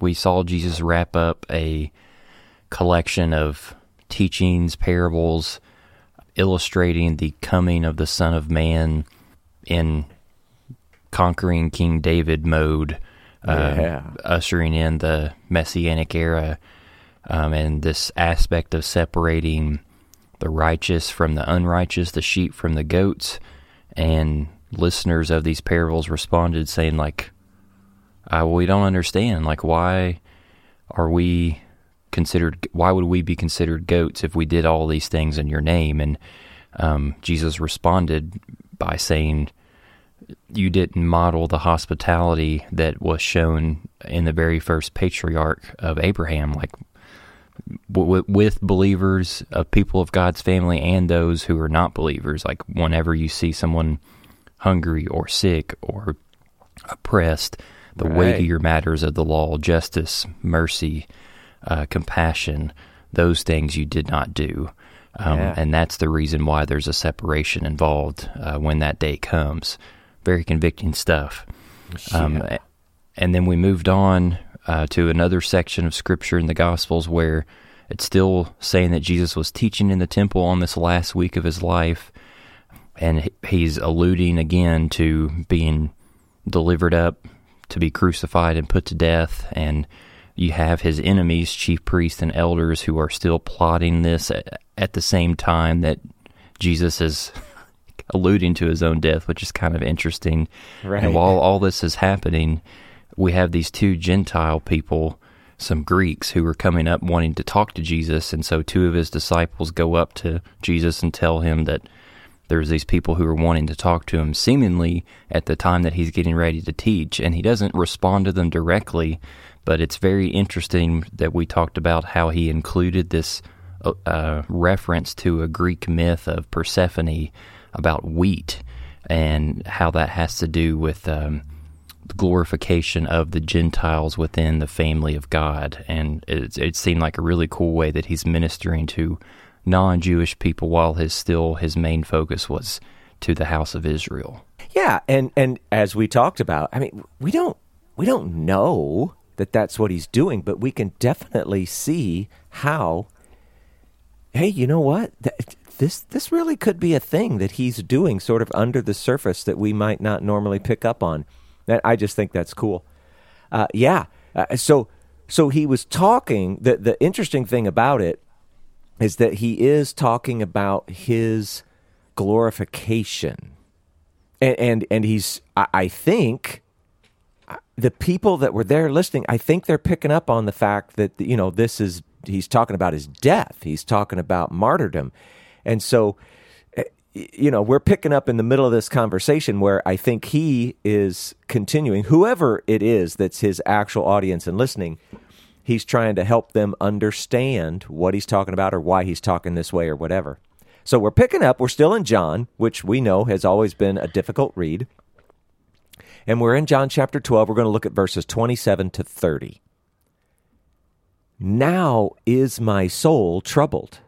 we saw Jesus wrap up a collection of teachings, parables, illustrating the coming of the Son of Man in conquering King David mode, uh, Yeah. ushering in the Messianic era, um, and this aspect of separating the righteous from the unrighteous, the sheep from the goats. And listeners of these parables responded saying, like, uh, we don't understand. Like, why are we considered, why would we be considered goats if we did all these things in your name? And um, Jesus responded by saying, you didn't model the hospitality that was shown in the very first patriarch of Abraham. Like, with believers, of people of God's family, and those who are not believers. Like whenever you see someone hungry or sick or oppressed, the Right. weightier matters of the law, justice, mercy, uh, compassion, those things you did not do. Um, Yeah. And that's the reason why there's a separation involved uh, when that day comes. Very convicting stuff. Um, and then we moved on uh, to another section of scripture in the Gospels where it's still saying that Jesus was teaching in the temple on this last week of his life. And he's alluding again to being delivered up to be crucified and put to death. And you have his enemies, chief priests and elders, who are still plotting this at, at the same time that Jesus is alluding to his own death, which is kind of interesting. Right. And while all this is happening, we have these two Gentile people, some Greeks, who are coming up wanting to talk to Jesus. And so two of his disciples go up to Jesus and tell him that there's these people who are wanting to talk to him, seemingly at the time that he's getting ready to teach. And he doesn't respond to them directly, but it's very interesting that we talked about how he included this uh, uh, reference to a Greek myth of Persephone about wheat and how that has to do with um, the glorification of the Gentiles within the family of God. And it, it seemed like a really cool way that he's ministering to non Jewish people while his still his main focus was to the house of Israel. Yeah, and and as we talked about, I mean, we don't we don't know that that's what he's doing, but we can definitely see how. Hey, you know what? This this really could be a thing that he's doing, sort of under the surface that we might not normally pick up on. And I just think that's cool. Uh, yeah. Uh, so so he was talking. The the interesting thing about it is that he is talking about his glorification. And and, and he's I, I think uh, the people that were there listening i think they're picking up on the fact that you know this is he's talking about his death. He's talking about martyrdom. And so eh, you know we're picking up in the middle of this conversation where i think he is continuing whoever it is that's his actual audience and listening he's trying to help them understand what he's talking about or why he's talking this way or whatever so we're picking up. We're still in John, which we know has always been a difficult read. And we're in John chapter 12. We're going to look at verses 27 to 30. Now is my soul troubled.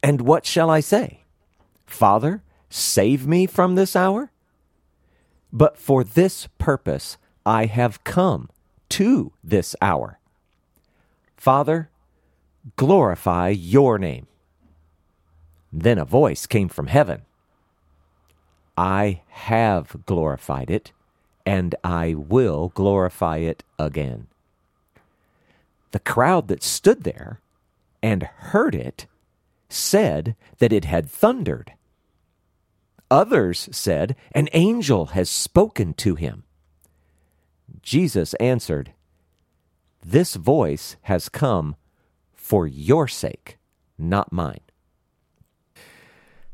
And what shall I say? Father, save me from this hour? But for this purpose I have come to this hour. Father, glorify your name. Then a voice came from heaven I have glorified it, and I will glorify it again. The crowd that stood there and heard it said that it had thundered. Others said, An angel has spoken to him. Jesus answered, This voice has come for your sake, not mine.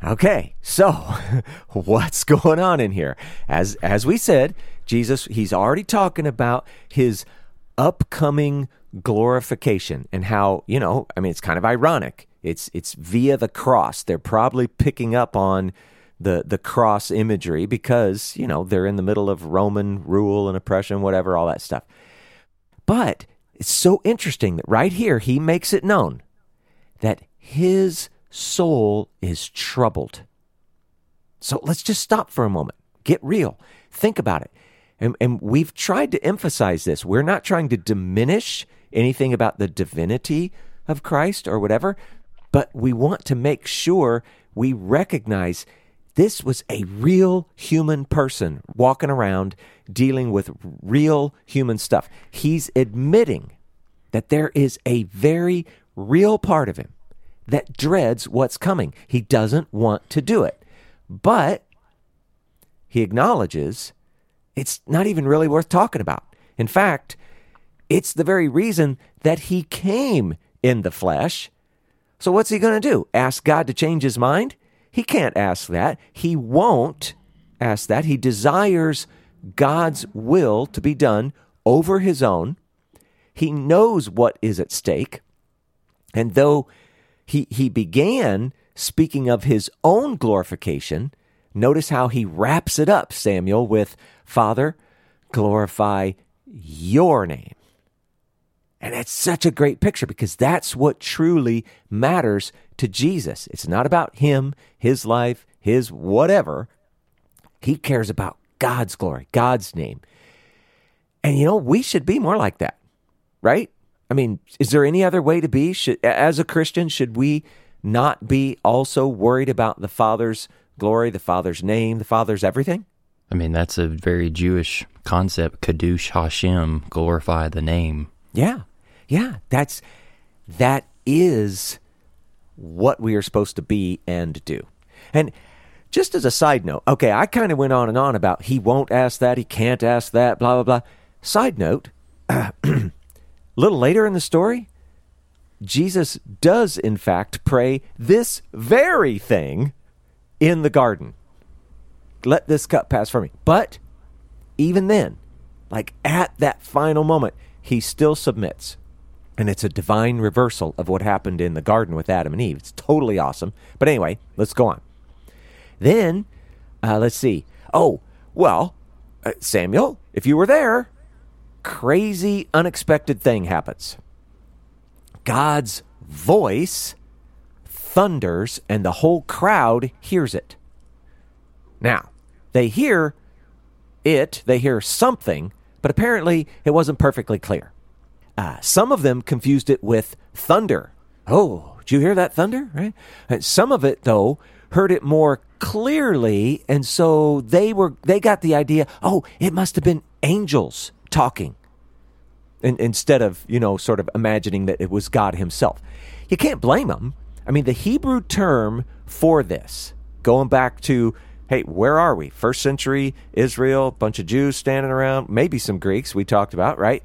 Okay, so what's going on in here? As as we said, Jesus he's already talking about his upcoming glorification and how, you know, I mean, it's kind of ironic. It's, it's via the cross. They're probably picking up on the, the cross imagery because, you know, they're in the middle of Roman rule and oppression, whatever, all that stuff. But it's so interesting that right here he makes it known that his soul is troubled. So let's just stop for a moment. Get real. Think about it. And, and we've tried to emphasize this. We're not trying to diminish anything about the divinity of Christ or whatever, but we want to make sure we recognize this was a real human person walking around dealing with real human stuff. He's admitting that there is a very real part of him that dreads what's coming. He doesn't want to do it. But he acknowledges it's not even really worth talking about. In fact, it's the very reason that he came in the flesh. So, what's he going to do? Ask God to change his mind? He can't ask that. He won't ask that. He desires God's will to be done over his own. He knows what is at stake. And though he, he began speaking of his own glorification, notice how he wraps it up, Samuel, with Father, glorify your name. And it's such a great picture because that's what truly matters to Jesus. It's not about him, his life, his whatever. He cares about God's glory, God's name. And you know, we should be more like that, right? I mean, is there any other way to be? Should, as a Christian, should we not be also worried about the Father's glory, the Father's name, the Father's everything? I mean, that's a very Jewish concept. Kiddush Hashem, glorify the name. Yeah, yeah. That's that is what we are supposed to be and do. And just as a side note, okay, I kind of went on and on about he won't ask that, he can't ask that, blah blah blah. Side note, a little later in the story, Jesus does in fact pray this very thing in the garden let this cup pass from me. But even then, like at that final moment, he still submits. And it's a divine reversal of what happened in the garden with Adam and Eve. It's totally awesome. But anyway, let's go on. Then, uh, let's see. Oh, well, uh, Samuel, if you were there, crazy, unexpected thing happens. God's voice thunders, and the whole crowd hears it. Now, they hear it, they hear something, but apparently it wasn't perfectly clear. Uh, some of them confused it with thunder. Oh, did you hear that thunder? Right. And some of it, though, heard it more clearly, and so they were they got the idea. Oh, it must have been angels talking, in, instead of you know sort of imagining that it was God Himself. You can't blame them. I mean, the Hebrew term for this, going back to hey, where are we? First century Israel, bunch of Jews standing around, maybe some Greeks we talked about, right?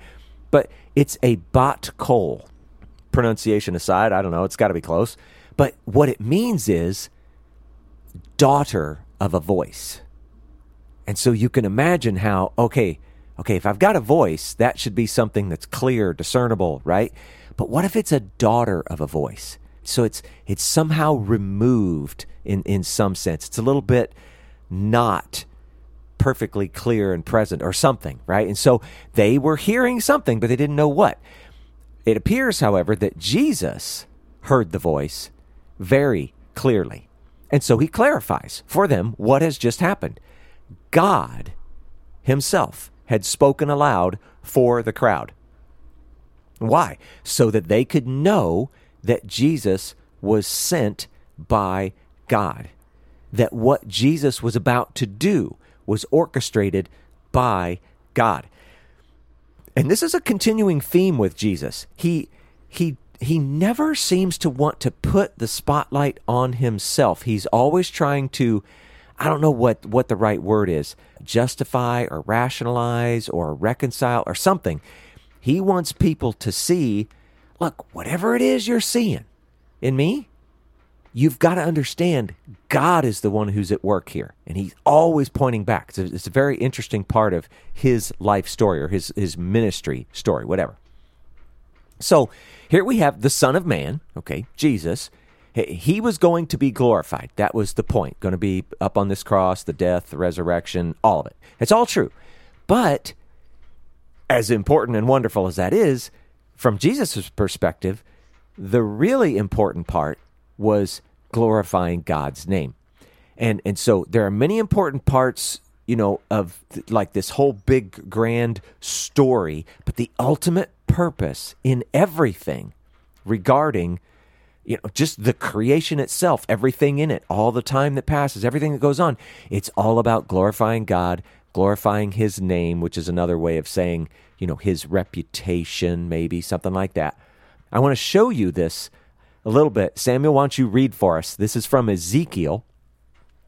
But it's a bat kol. Pronunciation aside, I don't know, it's got to be close. But what it means is daughter of a voice. And so you can imagine how, okay, okay, if I've got a voice, that should be something that's clear, discernible, right? But what if it's a daughter of a voice? So it's it's somehow removed in in some sense. It's a little bit not perfectly clear and present or something, right? And so they were hearing something, but they didn't know what. It appears, however, that Jesus heard the voice very clearly. And so he clarifies for them what has just happened. God himself had spoken aloud for the crowd. Why? So that they could know that Jesus was sent by God that what Jesus was about to do was orchestrated by God. And this is a continuing theme with Jesus. He he he never seems to want to put the spotlight on himself. He's always trying to I don't know what what the right word is, justify or rationalize or reconcile or something. He wants people to see, look, whatever it is you're seeing in me, you've got to understand God is the one who's at work here, and He's always pointing back. It's a, it's a very interesting part of His life story or His His ministry story, whatever. So here we have the Son of Man, okay, Jesus. He was going to be glorified. That was the point. Going to be up on this cross, the death, the resurrection, all of it. It's all true. But as important and wonderful as that is, from Jesus' perspective, the really important part was glorifying God's name. And and so there are many important parts, you know, of th- like this whole big grand story, but the ultimate purpose in everything regarding you know just the creation itself everything in it all the time that passes everything that goes on it's all about glorifying god glorifying his name which is another way of saying you know his reputation maybe something like that i want to show you this a little bit samuel why don't you read for us this is from ezekiel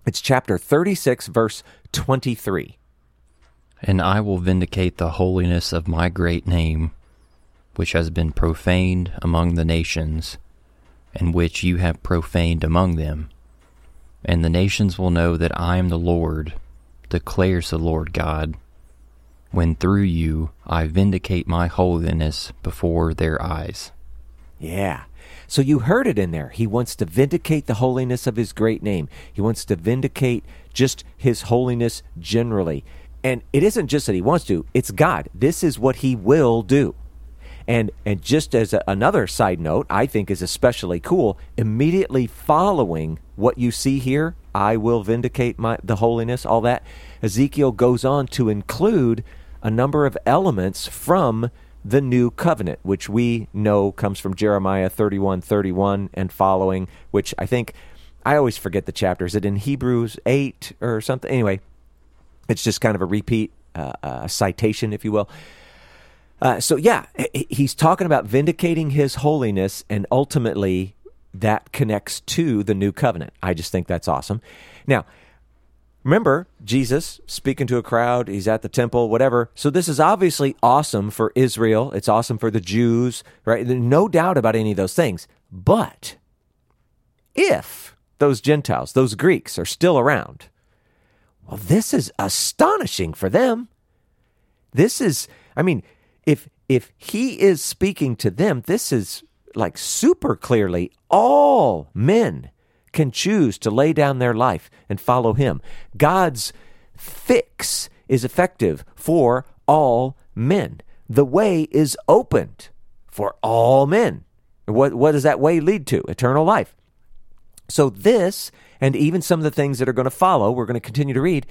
it's chapter 36 verse 23 And I will vindicate the holiness of my great name, which has been profaned among the nations, and which you have profaned among them. And the nations will know that I am the Lord, declares the Lord God, when through you I vindicate my holiness before their eyes. Yeah. So you heard it in there. He wants to vindicate the holiness of his great name. He wants to vindicate just his holiness generally. And it isn't just that he wants to, it's God. This is what he will do. And and just as a, another side note, I think is especially cool, immediately following what you see here, I will vindicate my the holiness, all that. Ezekiel goes on to include a number of elements from the new covenant, which we know comes from Jeremiah 31 31 and following, which I think I always forget the chapter. Is it in Hebrews 8 or something? Anyway, it's just kind of a repeat, uh, a citation, if you will. Uh, so, yeah, he's talking about vindicating his holiness, and ultimately that connects to the new covenant. I just think that's awesome. Now, remember Jesus speaking to a crowd, he's at the temple, whatever. So, this is obviously awesome for Israel. It's awesome for the Jews, right? There's no doubt about any of those things. But if those Gentiles, those Greeks, are still around, well, this is astonishing for them. This is, I mean, if if he is speaking to them, this is like super clearly all men can choose to lay down their life and follow him. God's fix is effective for all men. The way is opened for all men. What, what does that way lead to? Eternal life. So, this, and even some of the things that are going to follow, we're going to continue to read,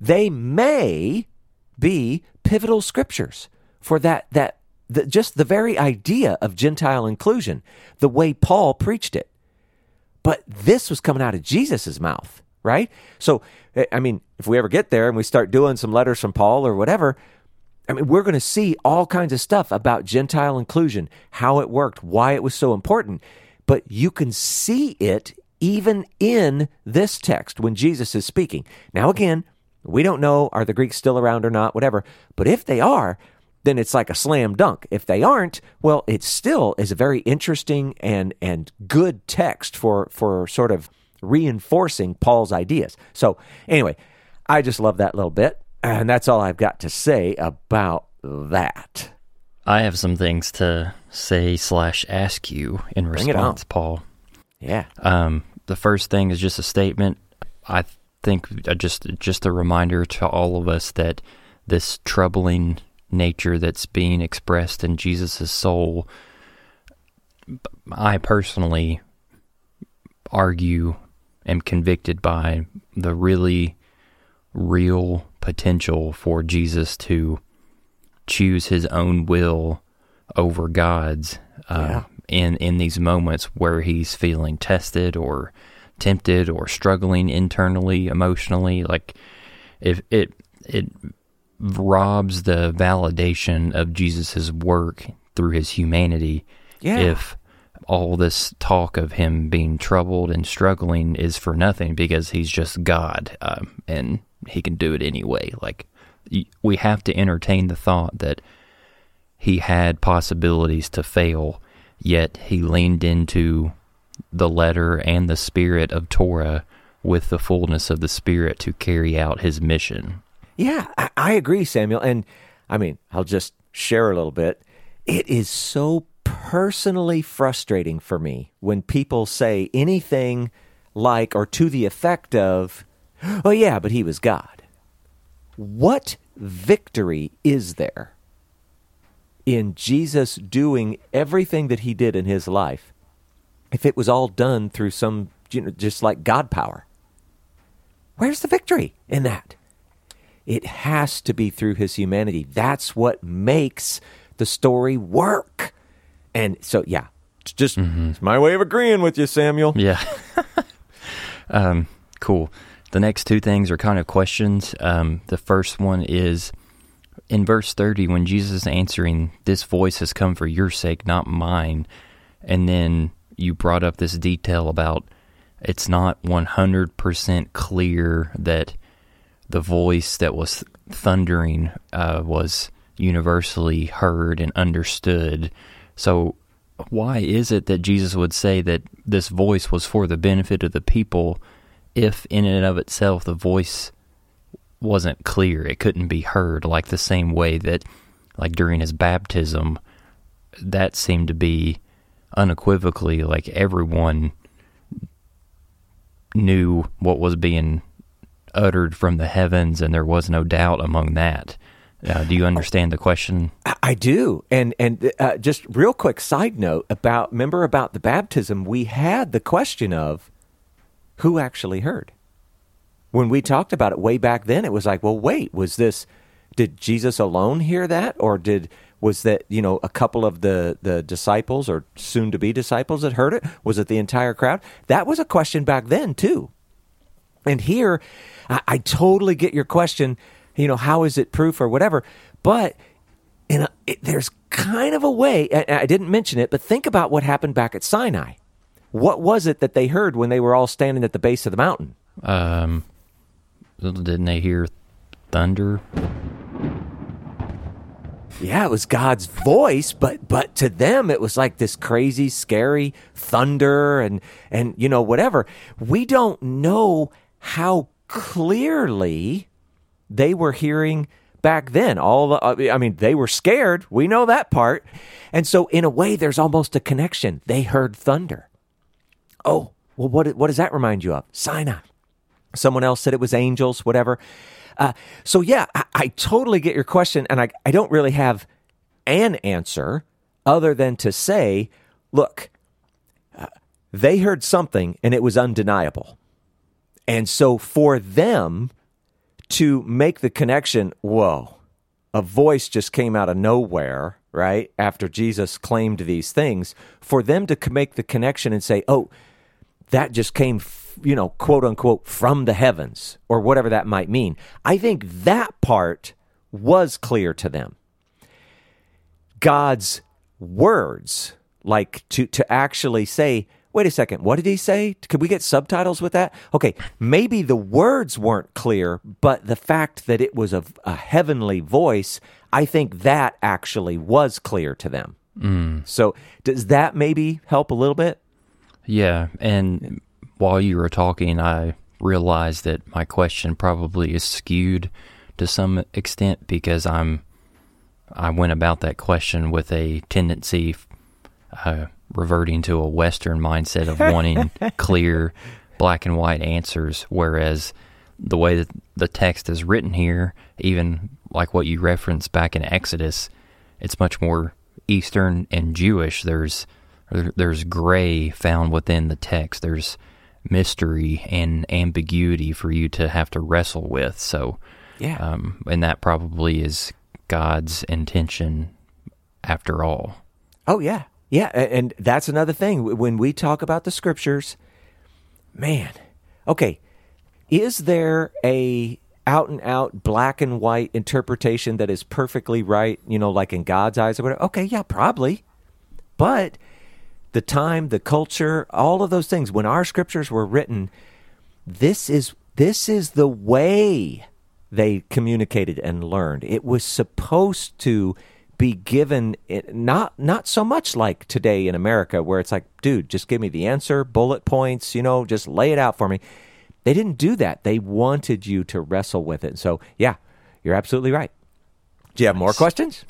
they may be pivotal scriptures for that that the, just the very idea of Gentile inclusion, the way Paul preached it. But this was coming out of Jesus' mouth, right? So, eh, I mean, if we ever get there and we start doing some letters from Paul or whatever, I mean, we're going to see all kinds of stuff about Gentile inclusion, how it worked, why it was so important. But you can see it even in this text when Jesus is speaking. Now, again, we don't know are the Greeks still around or not, whatever. But if they are, then it's like a slam dunk. If they aren't, well, it still is a very interesting and and good text for for sort of reinforcing Paul's ideas. So anyway, I just love that little bit, and that's all I've got to say about that. I have some things to say slash ask you in Bring response. Paul. Yeah. Um, the first thing is just a statement. I think uh, just just a reminder to all of us that this troubling nature that's being expressed in Jesus' soul, I personally argue am convicted by the really real potential for Jesus to choose his own will over God's uh, Yeah. in in these moments where he's feeling tested or tempted or struggling internally emotionally like if it it robs the validation of Jesus' work through his humanity Yeah. if all this talk of him being troubled and struggling is for nothing because he's just God um, and he can do it anyway. Like, we have to entertain the thought that he had possibilities to fail, yet he leaned into the letter and the spirit of Torah with the fullness of the spirit to carry out his mission. Yeah, I, I agree, Samuel. And I mean, I'll just share a little bit. It is so personally frustrating for me when people say anything like or to the effect of, oh, yeah, but he was God. What victory is there in Jesus doing everything that he did in his life if it was all done through some, you know, just like God power? Where's the victory in that? It has to be through his humanity. That's what makes the story work. And so, yeah, it's just mm-hmm. it's my way of agreeing with you, Samuel. Yeah. um, cool. The next two things are kind of questions. Um, the first one is in verse 30 when Jesus is answering, This voice has come for your sake, not mine. And then you brought up this detail about it's not 100% clear that the voice that was thundering uh, was universally heard and understood. So, why is it that Jesus would say that this voice was for the benefit of the people if, in and of itself, the voice wasn't clear? It couldn't be heard, like the same way that, like during his baptism, that seemed to be unequivocally like everyone knew what was being uttered from the heavens, and there was no doubt among that. Uh, do you understand the question? I do, and and uh, just real quick side note about remember about the baptism. We had the question of who actually heard. When we talked about it way back then, it was like, well, wait, was this? Did Jesus alone hear that, or did was that you know a couple of the the disciples or soon to be disciples that heard it? Was it the entire crowd? That was a question back then too. And here, I, I totally get your question. You know, how is it proof or whatever? But in a, it, there's kind of a way. I, I didn't mention it, but think about what happened back at Sinai. What was it that they heard when they were all standing at the base of the mountain? Um, didn't they hear thunder? Yeah, it was God's voice, but but to them it was like this crazy, scary thunder and and you know whatever. We don't know how clearly they were hearing back then. All the, I mean, they were scared. We know that part. And so, in a way, there's almost a connection. They heard thunder. Oh, well, what, what does that remind you of? Sinai. Someone else said it was angels, whatever. Uh, so, yeah, I, I, totally get your question. And I, I don't really have an answer other than to say, look, uh, they heard something and it was undeniable. And so for them to make the connection, whoa, a voice just came out of nowhere, right? After Jesus claimed these things, for them to make the connection and say, oh, that just came, you know, quote unquote, from the heavens, or whatever that might mean. I think that part was clear to them. God's words, like to, to actually say, wait a second, what did he say? Could we get subtitles with that? Okay, maybe the words weren't clear, but the fact that it was a, a heavenly voice, I think that actually was clear to them. Mm. So, does that maybe help a little bit? Yeah, and while you were talking, I realized that my question probably is skewed to some extent because I'm I went about that question with a tendency uh, reverting to a Western mindset of wanting clear black and white answers, whereas the way that the text is written here, even like what you referenced back in Exodus, it's much more Eastern and Jewish. There's there's gray found within the text. There's mystery and ambiguity for you to have to wrestle with. So, yeah, um, and that probably is God's intention after all. Oh yeah, yeah, and that's another thing. When we talk about the scriptures, man, okay, is there a out and out black and white interpretation that is perfectly right, you know, like in God's eyes or whatever? Okay, yeah, probably. But the time, the culture, all of those things, when our scriptures were written, this is this is the way they communicated and learned. It was supposed to be given it- not not so much like today in America where it's like, dude, just give me the answer, bullet points, you know, just lay it out for me. They didn't do that. They wanted you to wrestle with it. So, yeah, you're absolutely right. Do you have more questions?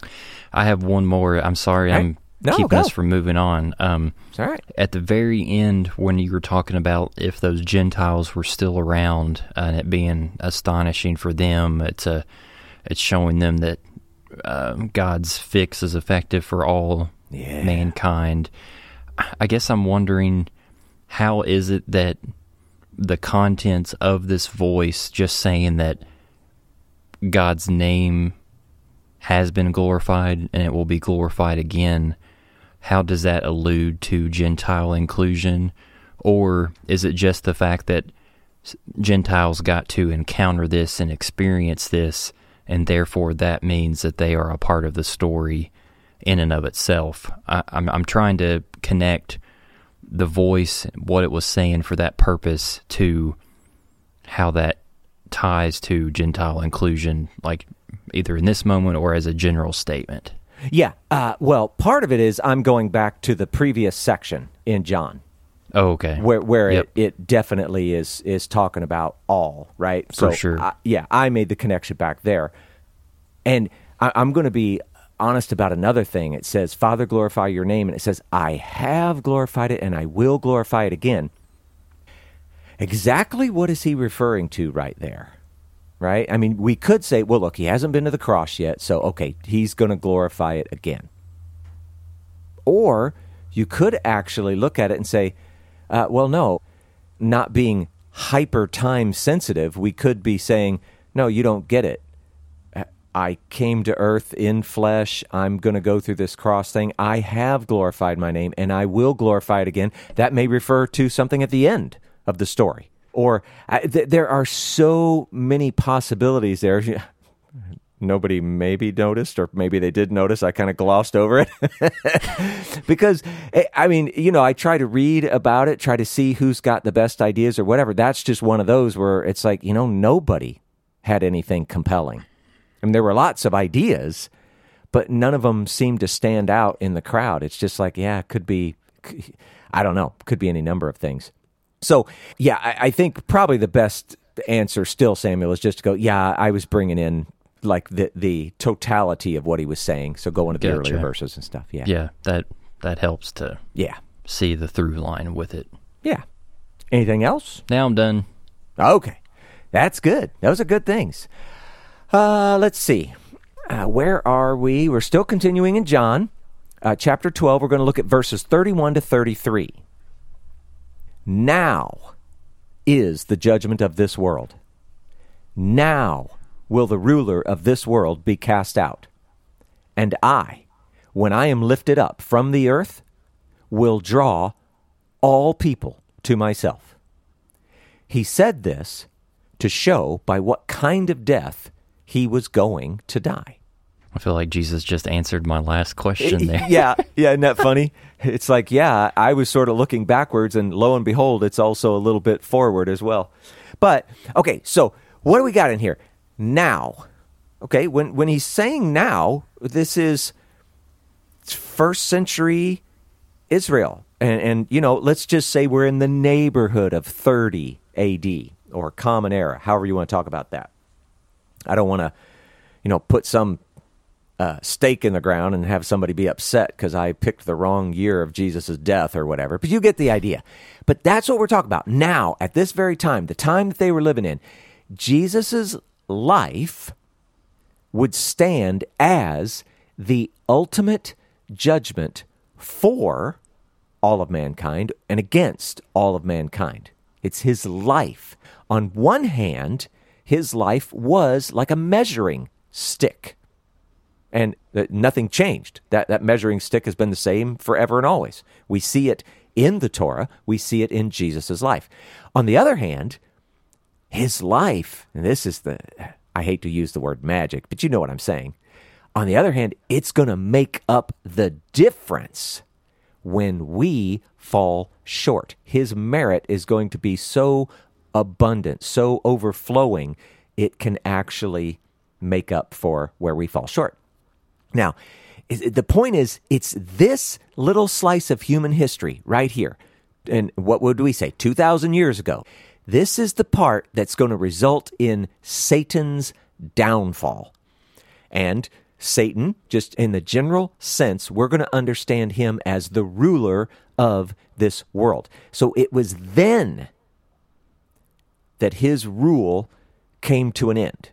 I have one more. I'm sorry, Hey, I'm no, keeping go. us from moving on. Um, It's all right. at the very end, when you were talking about if those Gentiles were still around and it being astonishing for them, it's a, it's showing them that um, God's fix is effective for all Yeah. mankind. I guess I'm wondering how is it that the contents of this voice just saying that God's name has been glorified and it will be glorified again, how does that allude to Gentile inclusion? Or is it just the fact that Gentiles got to encounter this and experience this, and therefore that means that they are a part of the story in and of itself? I, I'm, I'm trying to connect the voice, what it was saying for that purpose, to how that ties to Gentile inclusion, like either in this moment or as a general statement. Yeah. Uh, well, part of it is I'm going back to the previous section in John. Oh, okay. where where Yep. it, it definitely is is talking about all right. So sure. I, yeah, I made the connection back there, and I, I'm going to be honest about another thing. It says, "Father, glorify your name," and it says, "I have glorified it, and I will glorify it again." Exactly what is he referring to right there? Right? I mean, we could say, well, look, he hasn't been to the cross yet, so okay, he's going to glorify it again. Or you could actually look at it and say, uh, well, no, not being hyper time sensitive, we could be saying, no, you don't get it. I came to earth in flesh. I'm going to go through this cross thing. I have glorified my name and I will glorify it again. That may refer to something at the end of the story. Or uh, th- there are so many possibilities there. Nobody maybe noticed, or maybe they did notice. I kind of glossed over it because eh, I mean, you know, I try to read about it, try to see who's got the best ideas or whatever. That's just one of those where it's like, you know, nobody had anything compelling. I mean, there were lots of ideas, but none of them seemed to stand out in the crowd. It's just like, yeah, it could be, I don't know, could be any number of things. So, yeah, I, I think probably the best answer still, Samuel, is just to go, yeah, I was bringing in like the the totality of what he was saying. So go into the Gotcha. earlier verses and stuff. Yeah. Yeah, that that helps to Yeah. see the through line with it. Yeah. Anything else? Now I'm done. Okay. That's good. Those are good things. Uh, let's see. Uh, where are we? We're still continuing in John, uh, chapter 12. We're going to look at verses 31 to 33. Now is the judgment of this world. Now will the ruler of this world be cast out. And I, when I am lifted up from the earth, will draw all people to myself. He said this to show by what kind of death he was going to die. I feel like Jesus just answered my last question there. yeah, yeah, isn't that funny? It's like, yeah, I was sort of looking backwards, and lo and behold, it's also a little bit forward as well. But okay, so what do we got in here now? Okay, when when he's saying now, this is first century Israel, and and you know, let's just say we're in the neighborhood of 30 A.D. or Common Era, however you want to talk about that. I don't want to, you know, put some uh, stake in the ground and have somebody be upset because I picked the wrong year of Jesus' death or whatever. But you get the idea. But that's what we're talking about now, at this very time, the time that they were living in. Jesus' life would stand as the ultimate judgment for all of mankind and against all of mankind. It's his life. On one hand, his life was like a measuring stick and nothing changed. That that measuring stick has been the same forever and always. We see it in the Torah. We see it in Jesus' life. On the other hand, his life, and this is the I hate to use the word magic, but you know what I'm saying. On the other hand, it's going to make up the difference when we fall short. His merit is going to be so abundant, so overflowing, it can actually make up for where we fall short. Now, the point is, it's this little slice of human history right here. And what would we say? 2,000 years ago. This is the part that's going to result in Satan's downfall. And Satan, just in the general sense, we're going to understand him as the ruler of this world. So it was then that his rule came to an end.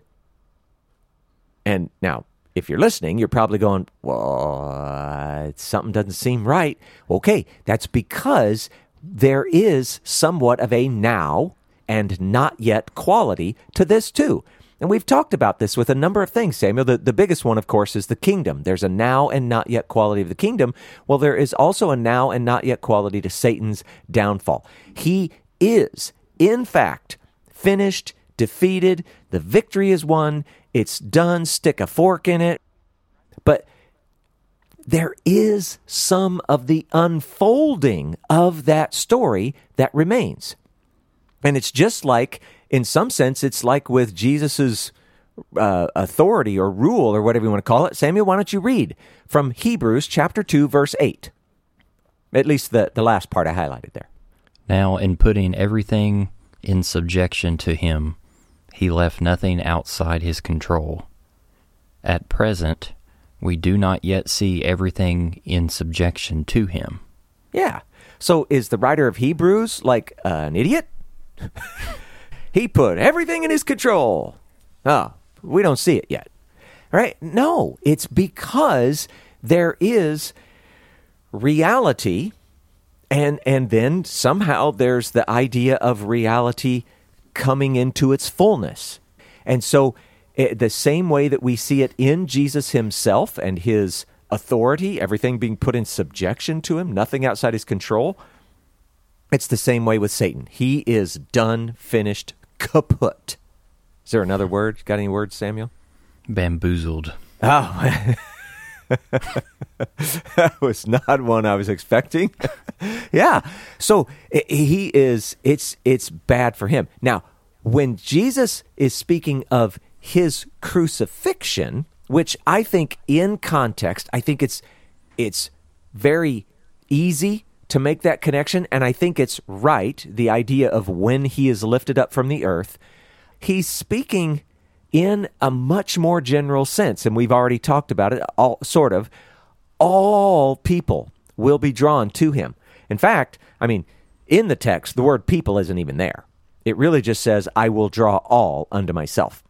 And now, if you're listening, you're probably going, well, something doesn't seem right. Okay, that's because there is somewhat of a now and not yet quality to this too. And we've talked about this with a number of things, Samuel. The, the biggest one, of course, is the kingdom. There's a now and not yet quality of the kingdom. Well, there is also a now and not yet quality to Satan's downfall. He is, in fact, finished, defeated. The victory is won. It's done. Stick a fork in it. But there is some of the unfolding of that story that remains. And it's just like, in some sense, it's like with Jesus's uh, authority or rule or whatever you want to call it. Samuel, why don't you read from Hebrews chapter 2, verse 8? At least the, the last part I highlighted there. Now, in putting everything in subjection to him, he left nothing outside his control. At present, we do not yet see everything in subjection to him. Yeah. So is the writer of Hebrews like uh, an idiot? he put everything in his control. Oh, we don't see it yet. Right? No, it's because there is reality and and then somehow there's the idea of reality coming into its fullness. And so eh, the same way that we see it in Jesus himself and his authority, everything being put in subjection to him, nothing outside his control, it's the same way with Satan. He is done, finished, kaput. Is there another word? Got any words, Samuel? Bamboozled. Oh, that was not one I was expecting. yeah. So he is. It's it's bad for him. Now, when Jesus is speaking of his crucifixion, which I think in context, I think it's it's very easy to make that connection, and I think it's right. The idea of when he is lifted up from the earth, he's speaking in a much more general sense, and we've already talked about it. All sort of, all people will be drawn to him. In fact, I mean, in the text, the word "people" isn't even there. It really just says, "I will draw all unto myself."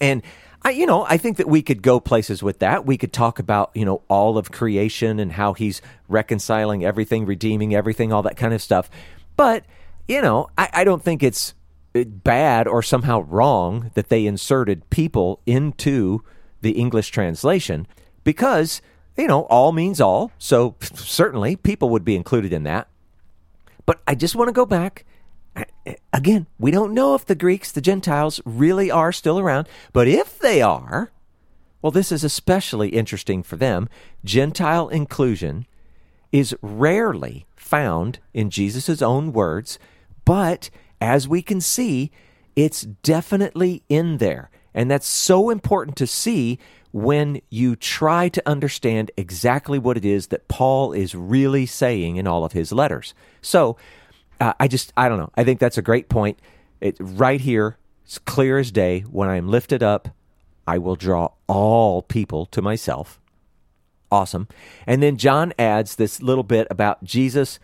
And I, you know, I think that we could go places with that. We could talk about, you know, all of creation and how he's reconciling everything, redeeming everything, all that kind of stuff. But, you know, I, I don't think it's uh, bad or somehow wrong that they inserted people into the English translation because, you know, all means all. So certainly people would be included in that. But I just want to go back. Again, we don't know if the Greeks, the Gentiles, really are still around. But if they are, well, this is especially interesting for them. Gentile inclusion is rarely found in Jesus' own words, but as we can see, it's definitely in there. And that's so important to see when you try to understand exactly what it is that Paul is really saying in all of his letters. So, uh, I just, I don't know. I think that's a great point. It, right here, it's clear as day. When I am lifted up, I will draw all people to myself. Awesome. And then John adds this little bit about Jesus.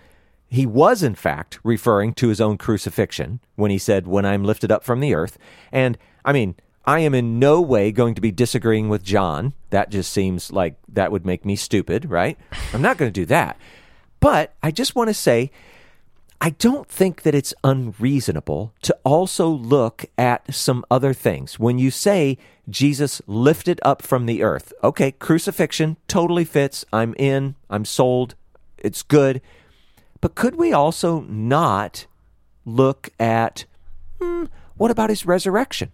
He was, in fact, referring to his own crucifixion when he said, When I'm lifted up from the earth. And I mean, I am in no way going to be disagreeing with John. That just seems like that would make me stupid, right? I'm not going to do that. But I just want to say, I don't think that it's unreasonable to also look at some other things. When you say Jesus lifted up from the earth, okay, crucifixion totally fits. I'm in, I'm sold, it's good. But could we also not look at hmm, what about his resurrection?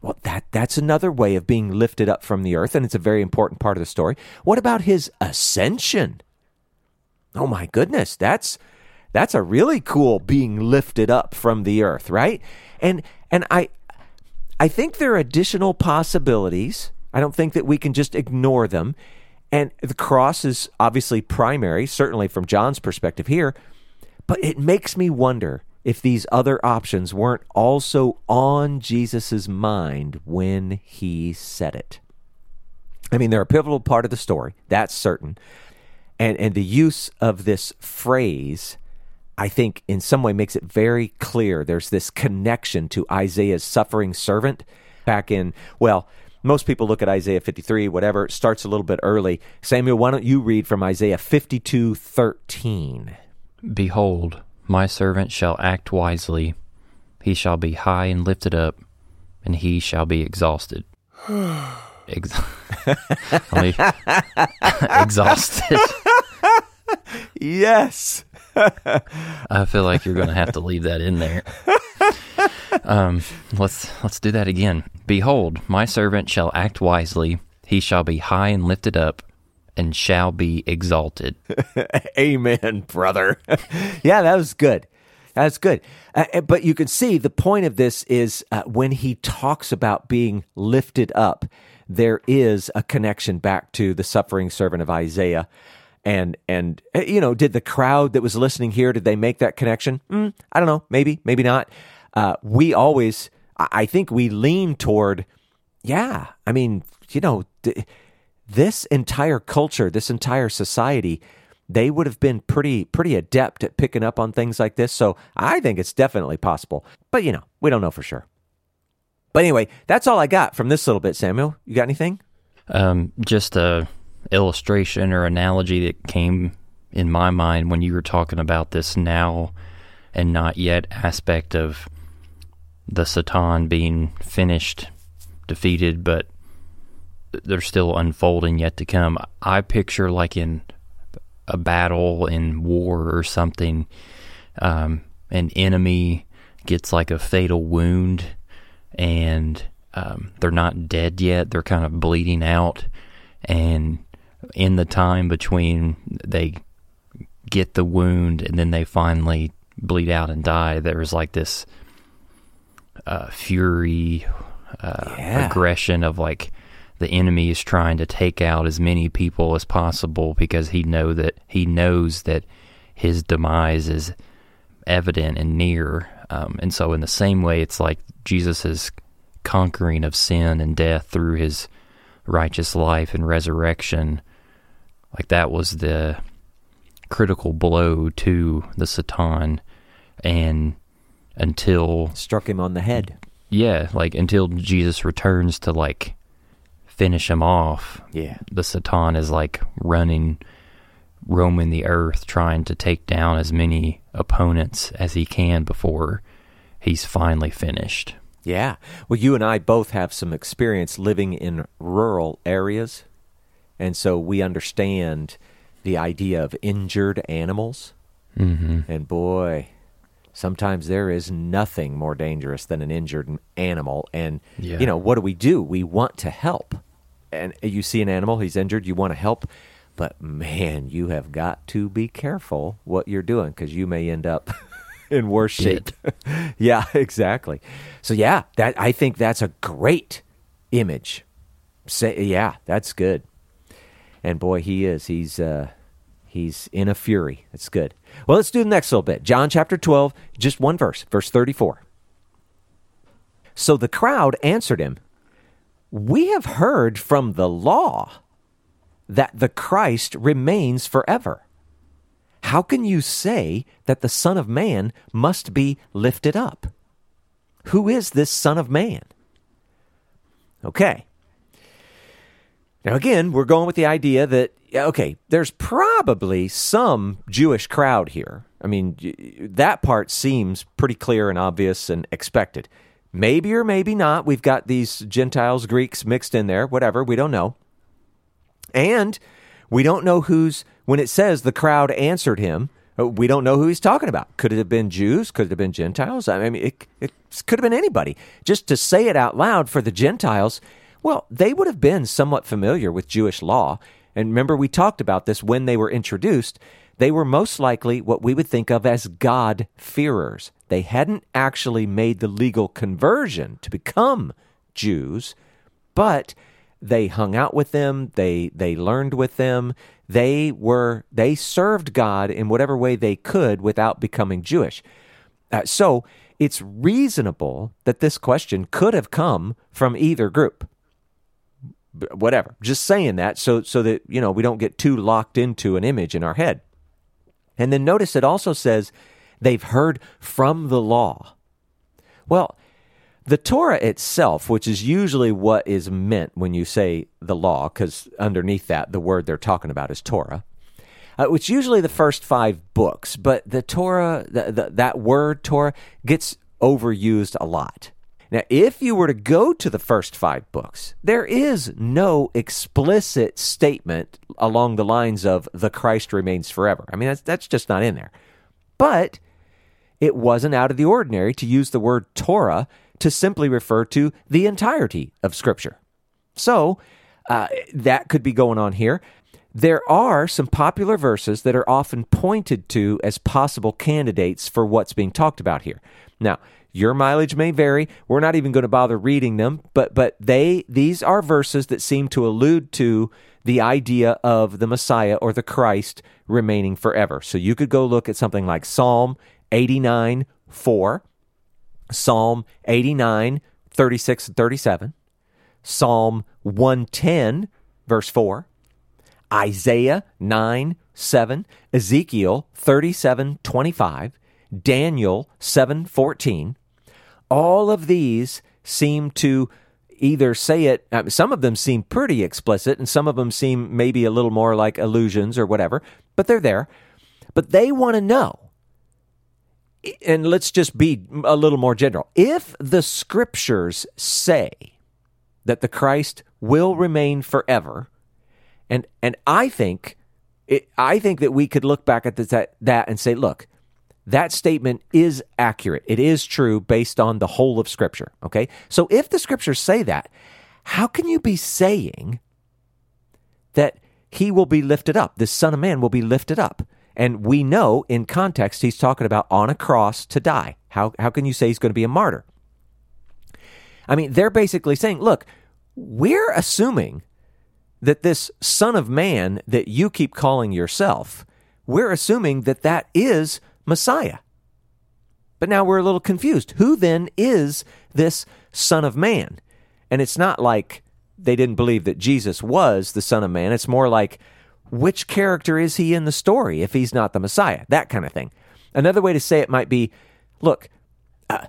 Well, that that's another way of being lifted up from the earth, and it's a very important part of the story. What about his ascension? Oh my goodness, that's that's a really cool being lifted up from the earth, right? And and I I think there are additional possibilities. I don't think that we can just ignore them. And the cross is obviously primary, certainly from John's perspective here, but it makes me wonder if these other options weren't also on Jesus' mind when he said it. I mean, they're a pivotal part of the story, that's certain. And, and the use of this phrase, I think, in some way makes it very clear there's this connection to Isaiah's suffering servant back in, well, most people look at Isaiah 53, whatever, it starts a little bit early. Samuel, why don't you read from Isaiah 52 13? Behold, my servant shall act wisely. He shall be high and lifted up, and he shall be exhausted. Ex- exhausted. Yes. I feel like you're going to have to leave that in there. Um, let's let's do that again. Behold, my servant shall act wisely; he shall be high and lifted up, and shall be exalted. Amen, brother. yeah, that was good. That's good. Uh, but you can see the point of this is uh, when he talks about being lifted up, there is a connection back to the suffering servant of Isaiah. And, and, uh, you know, did the crowd that was listening here, did they make that connection? Mm, I don't know. Maybe, maybe not. Uh, we always, I think we lean toward, yeah, I mean, you know, th- this entire culture, this entire society, they would have been pretty pretty adept at picking up on things like this. So I think it's definitely possible. But you know, we don't know for sure. But anyway, that's all I got from this little bit, Samuel. You got anything? Um, just a illustration or analogy that came in my mind when you were talking about this now and not yet aspect of the Satan being finished, defeated, but they're still unfolding yet to come. I picture like in a battle in war or something, um, an enemy gets like a fatal wound and um, they're not dead yet. They're kind of bleeding out. And in the time between they get the wound and then they finally bleed out and die, there's like this uh, fury, uh, Yeah. aggression of like the enemy is trying to take out as many people as possible because he know that he knows that his demise is evident and near. Um, and so, in the same way, it's like Jesus' conquering of sin and death through his righteous life and resurrection. Like that was the critical blow to the Satan. And until Struck him on the head. yeah, like until Jesus returns to like finish him off, Yeah. the Satan is like running, roaming the earth, trying to take down as many opponents as he can before he's finally finished. Yeah. Well, you and I both have some experience living in rural areas. And so we understand the idea of injured animals. Mm-hmm. And boy, sometimes there is nothing more dangerous than an injured animal. And, Yeah. you know, what do we do? We want to help. And you see an animal, he's injured, you want to help. But man, you have got to be careful what you're doing because you may end up in worse shape. yeah, exactly. So yeah, that I think that's a great image. Say, yeah, that's good. And boy, he is. He's uh, he's in a fury. That's good. Well, let's do the next little bit. John chapter twelve, just one verse, verse thirty-four. So the crowd answered him, "We have heard from the law that the Christ remains forever." How can you say that the Son of Man must be lifted up? Who is this Son of Man? Okay. Now, again, we're going with the idea that, okay, there's probably some Jewish crowd here. I mean, that part seems pretty clear and obvious and expected. Maybe or maybe not. We've got these Gentiles, Greeks mixed in there, whatever. We don't know. And we don't know who's, when it says the crowd answered him, uh, we don't know who he's talking about. Could it have been Jews? Could it have been Gentiles? I mean, it, it could have been anybody. Just to say it out loud for the Gentiles, well, they would have been somewhat familiar with Jewish law. And remember, we talked about this when they were introduced. They were most likely what we would think of as God-fearers. They hadn't actually made the legal conversion to become Jews, but They hung out with them. They they learned with them. They were they served God in whatever way they could without becoming Jewish. Uh, so it's reasonable that this question could have come from either group. Whatever. Just saying that so so that you know we don't get too locked into an image in our head. And then notice it also says they've heard from the law. Well, the Torah itself, which is usually what is meant when you say the law, because underneath that, the word they're talking about is Torah, uh, which usually the first five books, but the Torah, the, the, that word Torah, gets overused a lot. Now, if you were to go to the first five books, there is no explicit statement along the lines of the Christ remains forever. I mean, that's, that's just not in there. But it wasn't out of the ordinary to use the word Torah to simply refer to the entirety of Scripture. So uh, that could be going on here. There are some popular verses that are often pointed to as possible candidates for what's being talked about here. Now, your mileage may vary. We're not even going to bother reading them, but but they these are verses that seem to allude to the idea of the Messiah or the Christ remaining forever. So you could go look at something like Psalm 89 4, Psalm 89 36 and 37, Psalm 110 verse 4, Isaiah 9 7, Ezekiel 37 25, Daniel 7 14. All of these seem to either say it, uh, some of them seem pretty explicit, and some of them seem maybe a little more like allusions or whatever, but they're there. But they want to know and let's just be a little more general. If the scriptures say that the Christ will remain forever, and and I think it, I think that we could look back at that that and say, look, that statement is accurate. It is true based on the whole of Scripture. Okay, so if the scriptures say that, how can you be saying that he will be lifted up? This Son of Man will be lifted up. And we know in context he's talking about on a cross to die. How, how can you say he's going to be a martyr? I mean, they're basically saying, look, we're assuming that this Son of Man that you keep calling yourself, we're assuming that that is Messiah. But now we're a little confused. Who then is this Son of Man? And it's not like they didn't believe that Jesus was the Son of Man. It's more like, which character is he in the story if he's not the Messiah? That kind of thing. Another way to say it might be look, uh,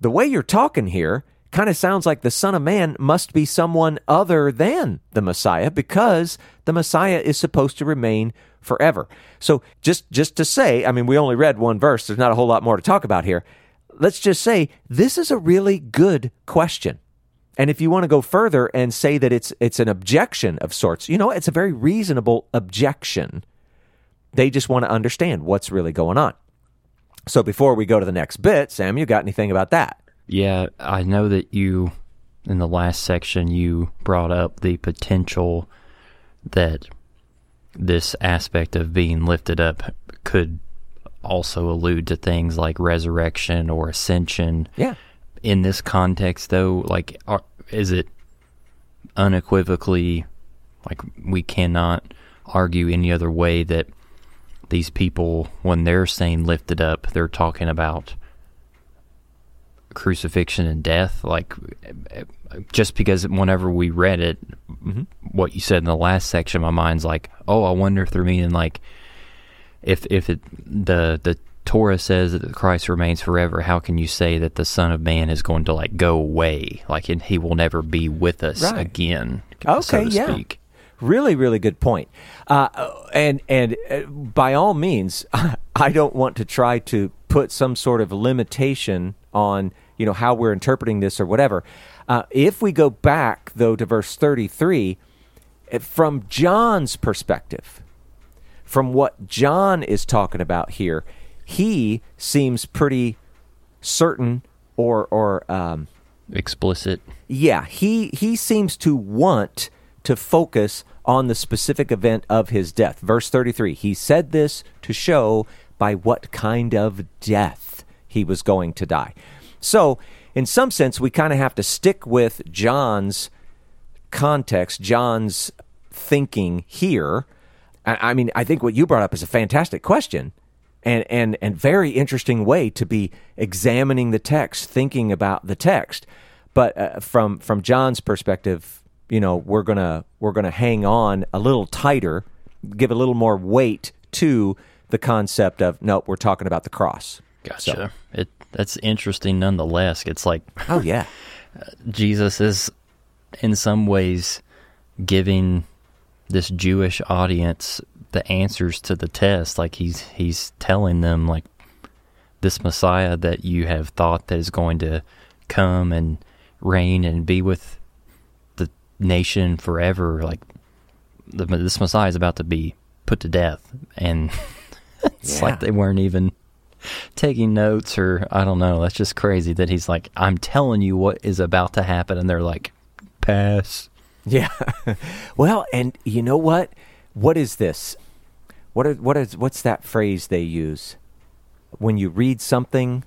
the way you're talking here kind of sounds like the Son of Man must be someone other than the Messiah because the Messiah is supposed to remain forever. So just just to say, I mean, we only read one verse. There's not a whole lot more to talk about here. Let's just say this is a really good question. And if you want to go further and say that it's it's an objection of sorts, you know, it's a very reasonable objection. They just want to understand what's really going on. So before we go to the next bit, Sam, you got anything about that? Yeah, I know that you, in the last section, you brought up the potential that this aspect of being lifted up could also allude to things like resurrection or ascension. Yeah. In this context, though, like, are, is it unequivocally like we cannot argue any other way that these people, when they're saying lifted up, they're talking about crucifixion and death. Like, just because whenever we read it, mm-hmm. what you said in the last section, my mind's like, oh, I wonder if they're meaning like if if it the the Torah says that Christ remains forever, how can you say that the Son of Man is going to like go away, like and he will never be with us right. again? Okay, so yeah. Speak. Really, really good point. Uh, and and uh, by all means, I don't want to try to put some sort of limitation on you know how we're interpreting this or whatever. Uh, if we go back though to verse thirty three, eh, from John's perspective, from what John is talking about here he seems pretty certain or or um, explicit. Yeah, he he seems to want to focus on the specific event of his death. Verse 33. He said this to show by what kind of death he was going to die. So, in some sense, we kind of have to stick with John's context John's thinking here. I, I mean, I think what you brought up is a fantastic question. And, and, and very interesting way to be examining the text, thinking about the text. But uh, from from John's perspective, you know, we're gonna we're gonna hang on a little tighter, give a little more weight to the concept of nope, we're talking about the cross. Gotcha. So- It that's interesting nonetheless. It's like Oh yeah, Jesus is in some ways giving this Jewish audience the answers to the test. Like he's he's telling them like this Messiah that you have thought that is going to come and reign and be with the nation forever. Like the, this Messiah is about to be put to death, and it's Yeah. like they weren't even taking notes or I don't know. That's just crazy that he's like, I'm telling you what is about to happen, and they're like, pass. yeah. well, and you know what? What is this? What is, what is what's that phrase they use when you read something?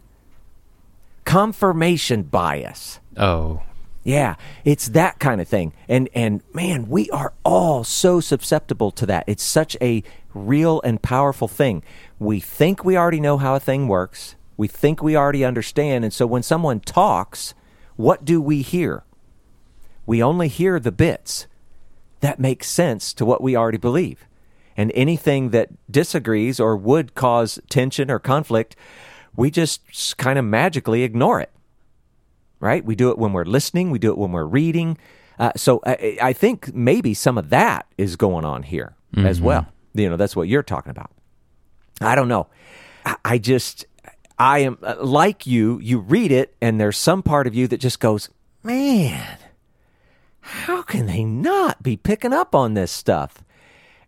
Confirmation bias. Oh, Yeah, it's that kind of thing. And and man, we are all so susceptible to that. It's such a real and powerful thing. We think we already know how a thing works. We think we already understand, and so when someone talks, what do we hear? We only hear the bits that make sense to what we already believe. And anything that disagrees or would cause tension or conflict, we just kind of magically ignore it right? We do it when we're listening, we do it when we're reading. Uh, so I, I think maybe some of that is going on here as well. You know, that's what you're talking about. I don't know. I, just, I am uh, like you, you read it, and there's some part of you that just goes, man, how can they not be picking up on this stuff?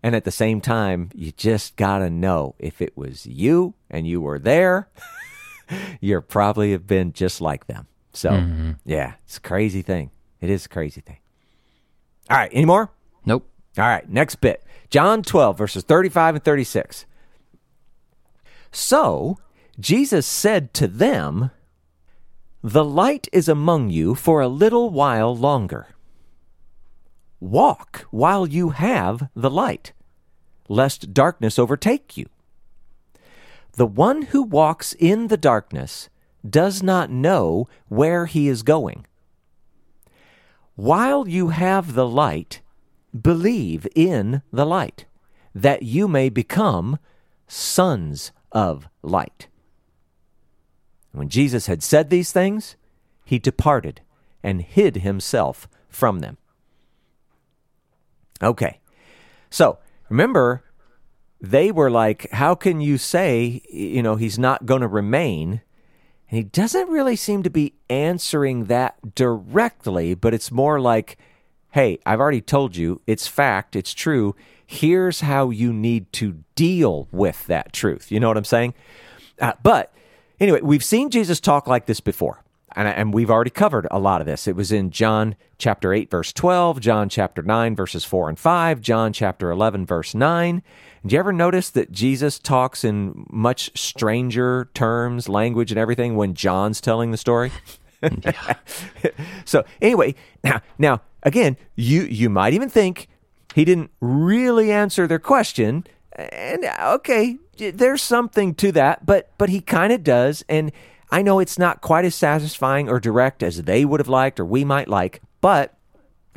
And at the same time, you just got to know if it was you and you were there, you probably have been just like them. So, yeah, it's a crazy thing. It is a crazy thing. All right, any more? nope. All right, next bit. John 12, verses 35 and 36. So Jesus said to them, The light is among you for a little while longer. Walk while you have the light, lest darkness overtake you. The one who walks in the darkness does not know where he is going. While you have the light, believe in the light, that you may become sons of light. When Jesus had said these things, he departed and hid himself from them. Okay, so remember, they were like, How can you say, you know, he's not going to remain? And he doesn't really seem to be answering that directly, but it's more like, hey, I've already told you, it's fact, it's true. Here's how you need to deal with that truth. You know what I'm saying? Uh, but anyway, we've seen Jesus talk like this before. And, and we've already covered a lot of this. It was in John chapter 8, verse 12, John chapter 9, verses 4 and 5, John chapter 11, verse 9. Did you ever notice that Jesus talks in much stranger terms, language, and everything when John's telling the story? so anyway, now now again, you you might even think he didn't really answer their question, and okay, there's something to that, but but he kind of does, and I know it's not quite as satisfying or direct as they would have liked or we might like, but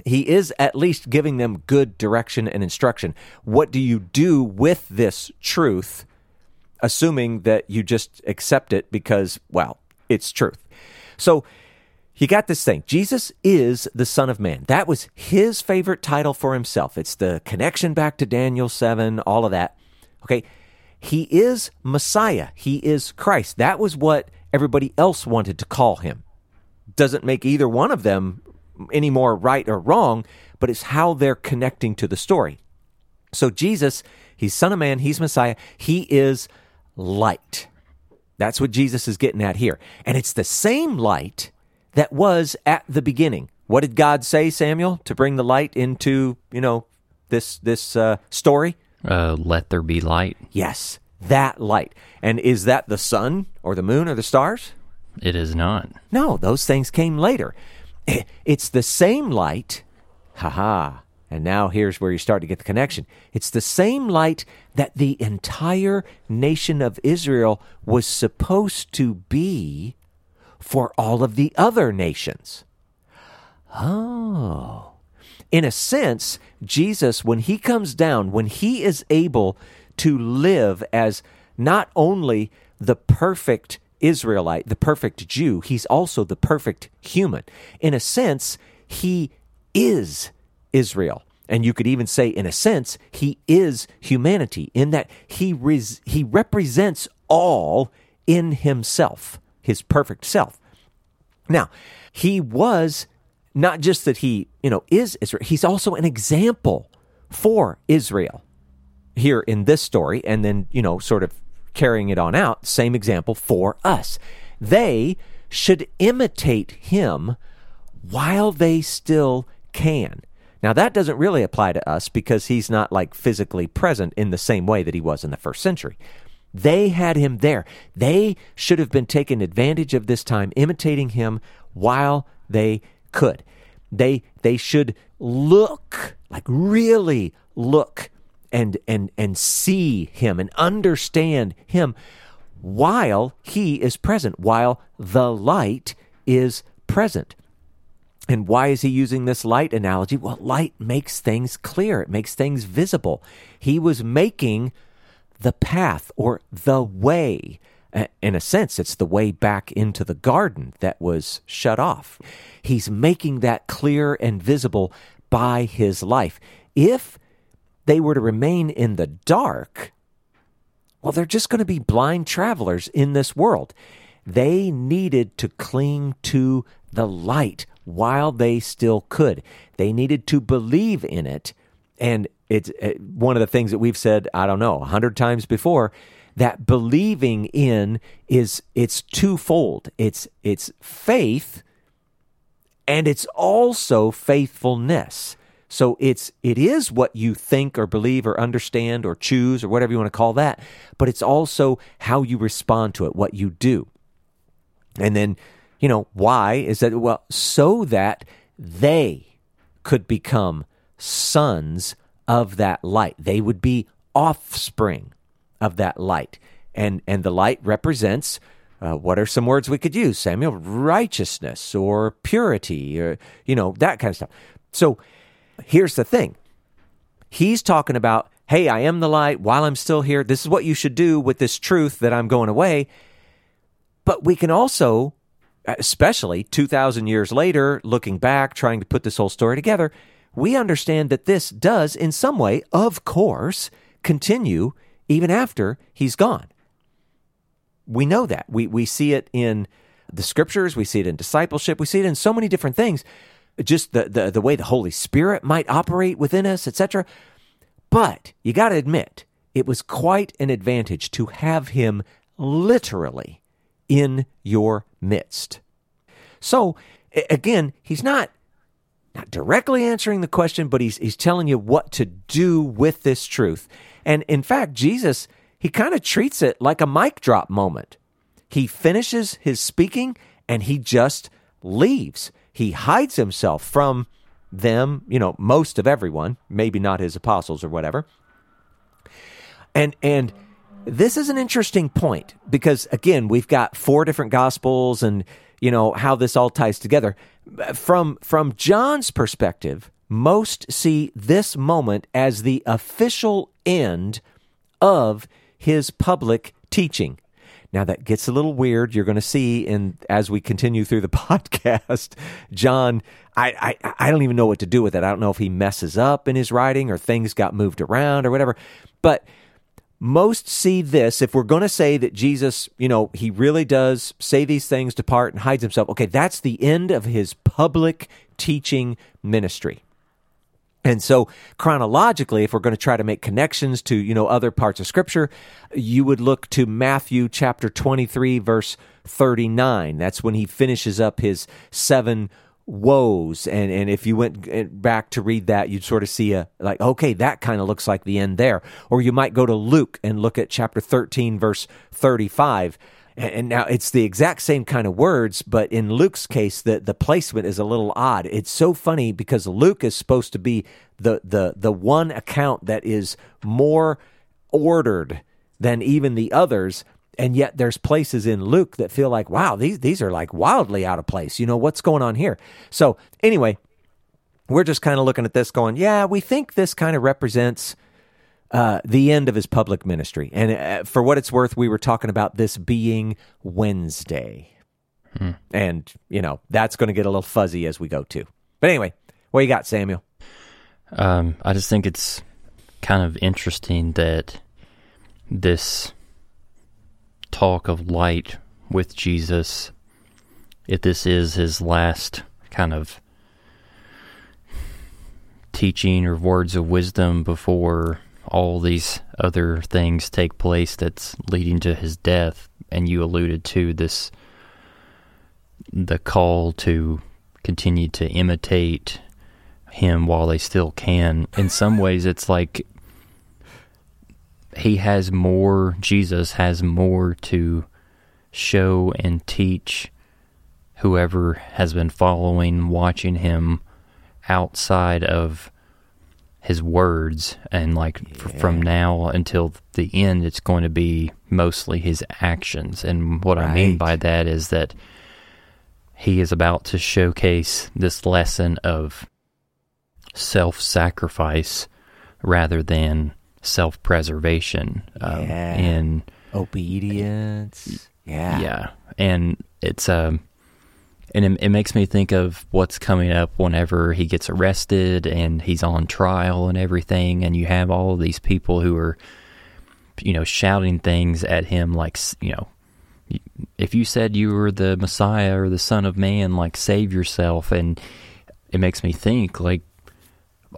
he is at least giving them good direction and instruction. What do you do with this truth, assuming that you just accept it because, well, it's truth? So you got this thing. Jesus is the Son of Man. That was his favorite title for himself. It's the connection back to Daniel 7, all of that. Okay. He is Messiah. He is Christ. That was what everybody else wanted to call him. Doesn't make either one of them any more right or wrong, but it's how they're connecting to the story. So Jesus, he's Son of Man, he's Messiah, he is light. That's what Jesus is getting at here. And it's the same light that was at the beginning. What did God say, Samuel, to bring the light into, you know, this this uh, story? Uh, let there be light. Yes, that light. And is that the sun or the moon or the stars? It is not. No, those things came later. It's the same light Ha ha. And now here's where you start to get the connection. It's the same light that the entire nation of Israel was supposed to be for all of the other nations. Oh. In a sense, Jesus, when he comes down, when he is able to live as not only the perfect Israelite, the perfect Jew, he's also the perfect human. In a sense, he is Israel. And you could even say, in a sense, he is humanity in that he, res- he represents all in himself, his perfect self. Now, he was not just that he, you know, is Israel, he's also an example for Israel here in this story, and then, you know, sort of carrying it on out, same example for us. They should imitate him while they still can. Now, that doesn't really apply to us because he's not like physically present in the same way that he was in the first century. They had him there. They should have been taking advantage of this time, imitating him while they could. They they should look like really look and and and see him and understand him while he is present, while the light is present. And why is he using this light analogy? Well, light makes things clear, it makes things visible. He was making the path or the way. In a sense, it's the way back into the garden that was shut off. He's making that clear and visible by his life. If they were to remain in the dark, well, they're just going to be blind travelers in this world. They needed to cling to the light while they still could. They needed to believe in it. And it's uh, one of the things that we've said, I don't know, a hundred times before, that believing in is it's twofold. It's it's faith and it's also faithfulness. So it's it is what you think or believe or understand or choose or whatever you want to call that, but it's also how you respond to it, what you do. And then, you know, why is that well, so that they could become sons of that light. They would be offspring of that light. And and the light represents uh, what are some words we could use, Samuel? Righteousness or purity or, you know, that kind of stuff. So here's the thing He's talking about, hey, I am the light while I'm still here. This is what you should do with this truth that I'm going away. But we can also, especially 2,000 years later, looking back, trying to put this whole story together, we understand that this does, in some way, of course, continue even after he's gone. We know that. We, we see it in the scriptures, we see it in discipleship, we see it in so many different things just the, the, the way the Holy Spirit might operate within us, etc. But you got to admit, it was quite an advantage to have him literally in your midst. So, again, he's not not directly answering the question, but he's he's telling you what to do with this truth. And in fact, Jesus, he kind of treats it like a mic drop moment. He finishes his speaking and he just leaves he hides himself from them, you know, most of everyone, maybe not his apostles or whatever. And and this is an interesting point because again, we've got four different gospels and you know how this all ties together. From from John's perspective, most see this moment as the official end of his public teaching. Now that gets a little weird. You're going to see in as we continue through the podcast, John. I, I I don't even know what to do with it. I don't know if he messes up in his writing or things got moved around or whatever. But most see this if we're going to say that Jesus, you know, he really does say these things, depart, and hides himself. Okay, that's the end of his public teaching ministry. And so chronologically, if we're going to try to make connections to, you know, other parts of scripture, you would look to Matthew chapter 23 verse 39. That's when he finishes up his seven woes. And, and if you went eh, back to read that, you'd sort of see a, like, okay, that kind of looks like the end there. Or you might go to Luke and look at chapter 13 verse 35 And, and now it's the exact same kind of words, but in Luke's case, the, the placement is a little odd. It's so funny because Luke is supposed to be the, the, the one account that is more ordered than even the others. And yet there's places in Luke that feel like, wow, these, these are like wildly out of place. You know, what's going on here? So anyway, we're just kind of looking at this going, yeah, we think this kind of represents uh, the end of his public ministry. And uh, for what it's worth, we were talking about this being Wednesday. Hmm. And, you know, that's going to get a little fuzzy as we go too. But anyway, what you got, Samuel? Um, I just think it's kind of interesting that this talk of light with Jesus, if this is his last kind of teaching or words of wisdom before all these other things take place that's leading to his death and you alluded to this the call to continue to imitate him while they still can. In some ways it's like he has more Jesus has more to show and teach whoever has been following watching him outside of his words and like yeah. f- from now until the end it's going to be mostly his actions and what right. i mean by that is that he is about to showcase this lesson of self-sacrifice rather than self-preservation um, yeah. in obedience. Yeah. Yeah. And it's um and it, it, makes me think of what's coming up whenever he gets arrested and he's on trial and everything and you have all of these people who are you know shouting things at him like you know if you said you were the messiah or the son of man like save yourself. And it makes me think like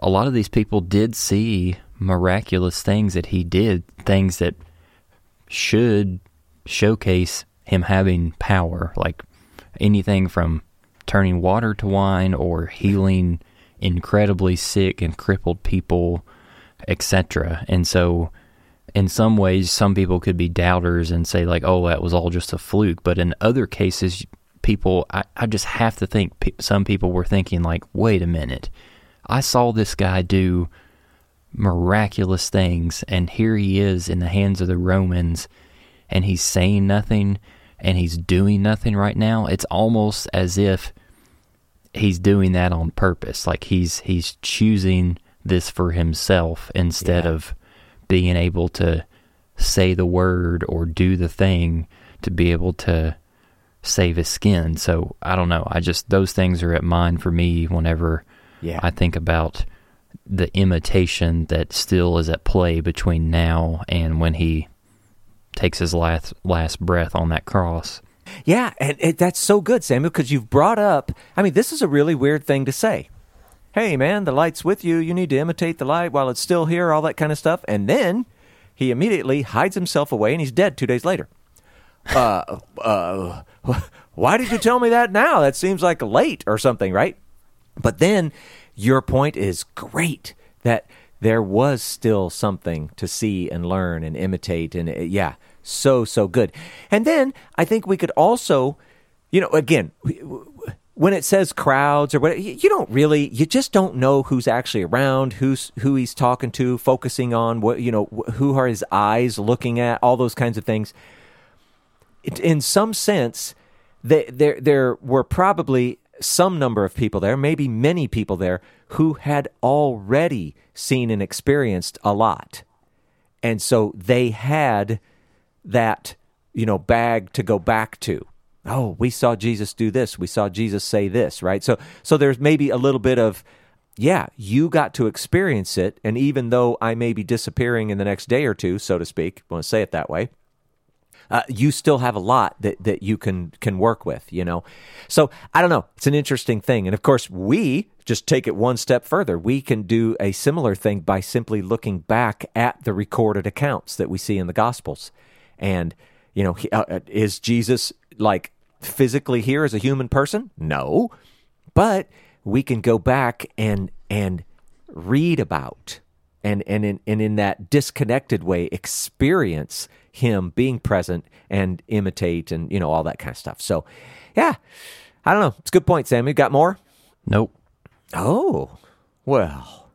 a lot of these people did see miraculous things that he did things that should showcase him having power like anything from turning water to wine or healing incredibly sick and crippled people, etc. And so, in some ways, some people could be doubters and say, like, oh, that was all just a fluke. But in other cases, people, I, I just have to think some people were thinking, like, wait a minute, I saw this guy do miraculous things, and here he is in the hands of the Romans, and he's saying nothing and he's doing nothing right now, it's almost as if he's doing that on purpose. Like he's he's choosing this for himself instead yeah. of being able to say the word or do the thing to be able to save his skin. So I don't know. I just those things are at mind for me whenever yeah. I think about the imitation that still is at play between now and when he takes his last last breath on that cross. Yeah, and it, that's so good, Samuel, because you've brought up. I mean, this is a really weird thing to say. Hey, man, the light's with you. You need to imitate the light while it's still here, all that kind of stuff. And then he immediately hides himself away, and he's dead two days later. uh, uh, why did you tell me that now? That seems like late or something, right? But then your point is great that there was still something to see and learn and imitate. And uh, yeah, so, so good. And then I think we could also, you know, again, when it says crowds or what, you don't really, you just don't know who's actually around, who's who he's talking to, focusing on what, you know, who are his eyes looking at, all those kinds of things. In some sense, there there were probably some number of people there, maybe many people there, who had already seen and experienced a lot. And so they had that, you know, bag to go back to. Oh, we saw Jesus do this. We saw Jesus say this, right? So so there's maybe a little bit of yeah, you got to experience it and even though I may be disappearing in the next day or two, so to speak, want to say it that way uh, you still have a lot that, that you can can work with, you know. So I don't know. It's an interesting thing, and of course, we just take it one step further. We can do a similar thing by simply looking back at the recorded accounts that we see in the Gospels, and you know, he, uh, uh is Jesus like physically here as a human person? No, but we can go back and and read about and and in and in that disconnected way experience him being present and imitate and you know all that kind of stuff. So, yeah, I don't know. It's a good point, Sam. You got more? Nope. Oh, well,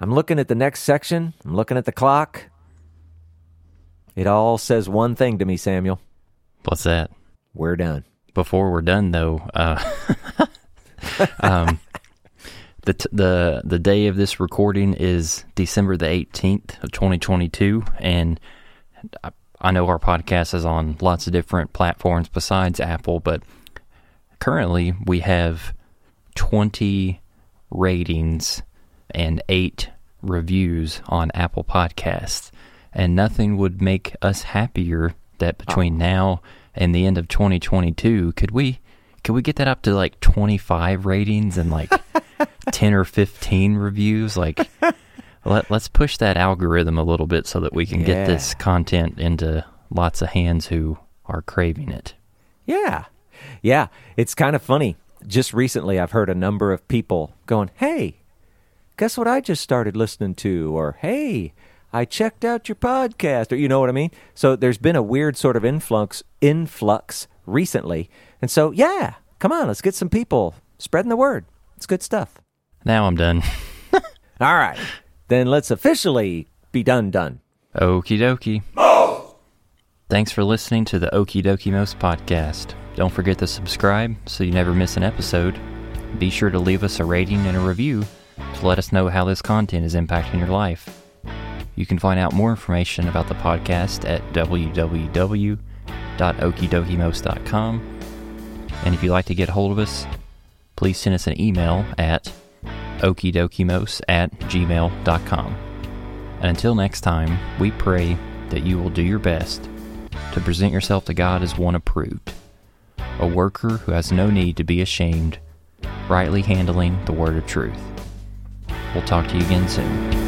I'm looking at the next section. I'm looking at the clock. It all says one thing to me, Samuel. What's that? We're done. Before we're done, though, uh, um, the t- the the day of this recording is December the eighteenth of twenty twenty two, and I, I know our podcast is on lots of different platforms besides Apple, but currently we have twenty ratings and eight reviews on Apple Podcasts, and nothing would make us happier that between ah. now and the end of 2022, could we could we get that up to like 25 ratings and like 10 or 15 reviews? Like let, let's push that algorithm a little bit so that we can Yeah. get this content into lots of hands who are craving it. Yeah. Yeah. It's kind of funny. Just recently, I've heard a number of people going, Hey, guess what I just started listening to? Or, Hey, I checked out your podcast. Or, you know what I mean? So there's been a weird sort of influx, influx recently. And so, yeah, come on, let's get some people spreading the word. It's good stuff. Now I'm done. All right. Then let's officially be done, done. Okie dokie. Thanks for listening to the Okie Dokimos podcast. Don't forget to subscribe so you never miss an episode. Be sure to leave us a rating and a review to let us know how this content is impacting your life. You can find out more information about the podcast at www.okidokimos.com. And if you'd like to get a hold of us, please send us an email at okidokimos at gmail.com. And until next time, we pray that you will do your best to present yourself to God as one approved, a worker who has no need to be ashamed, rightly handling the word of truth. We'll talk to you again soon.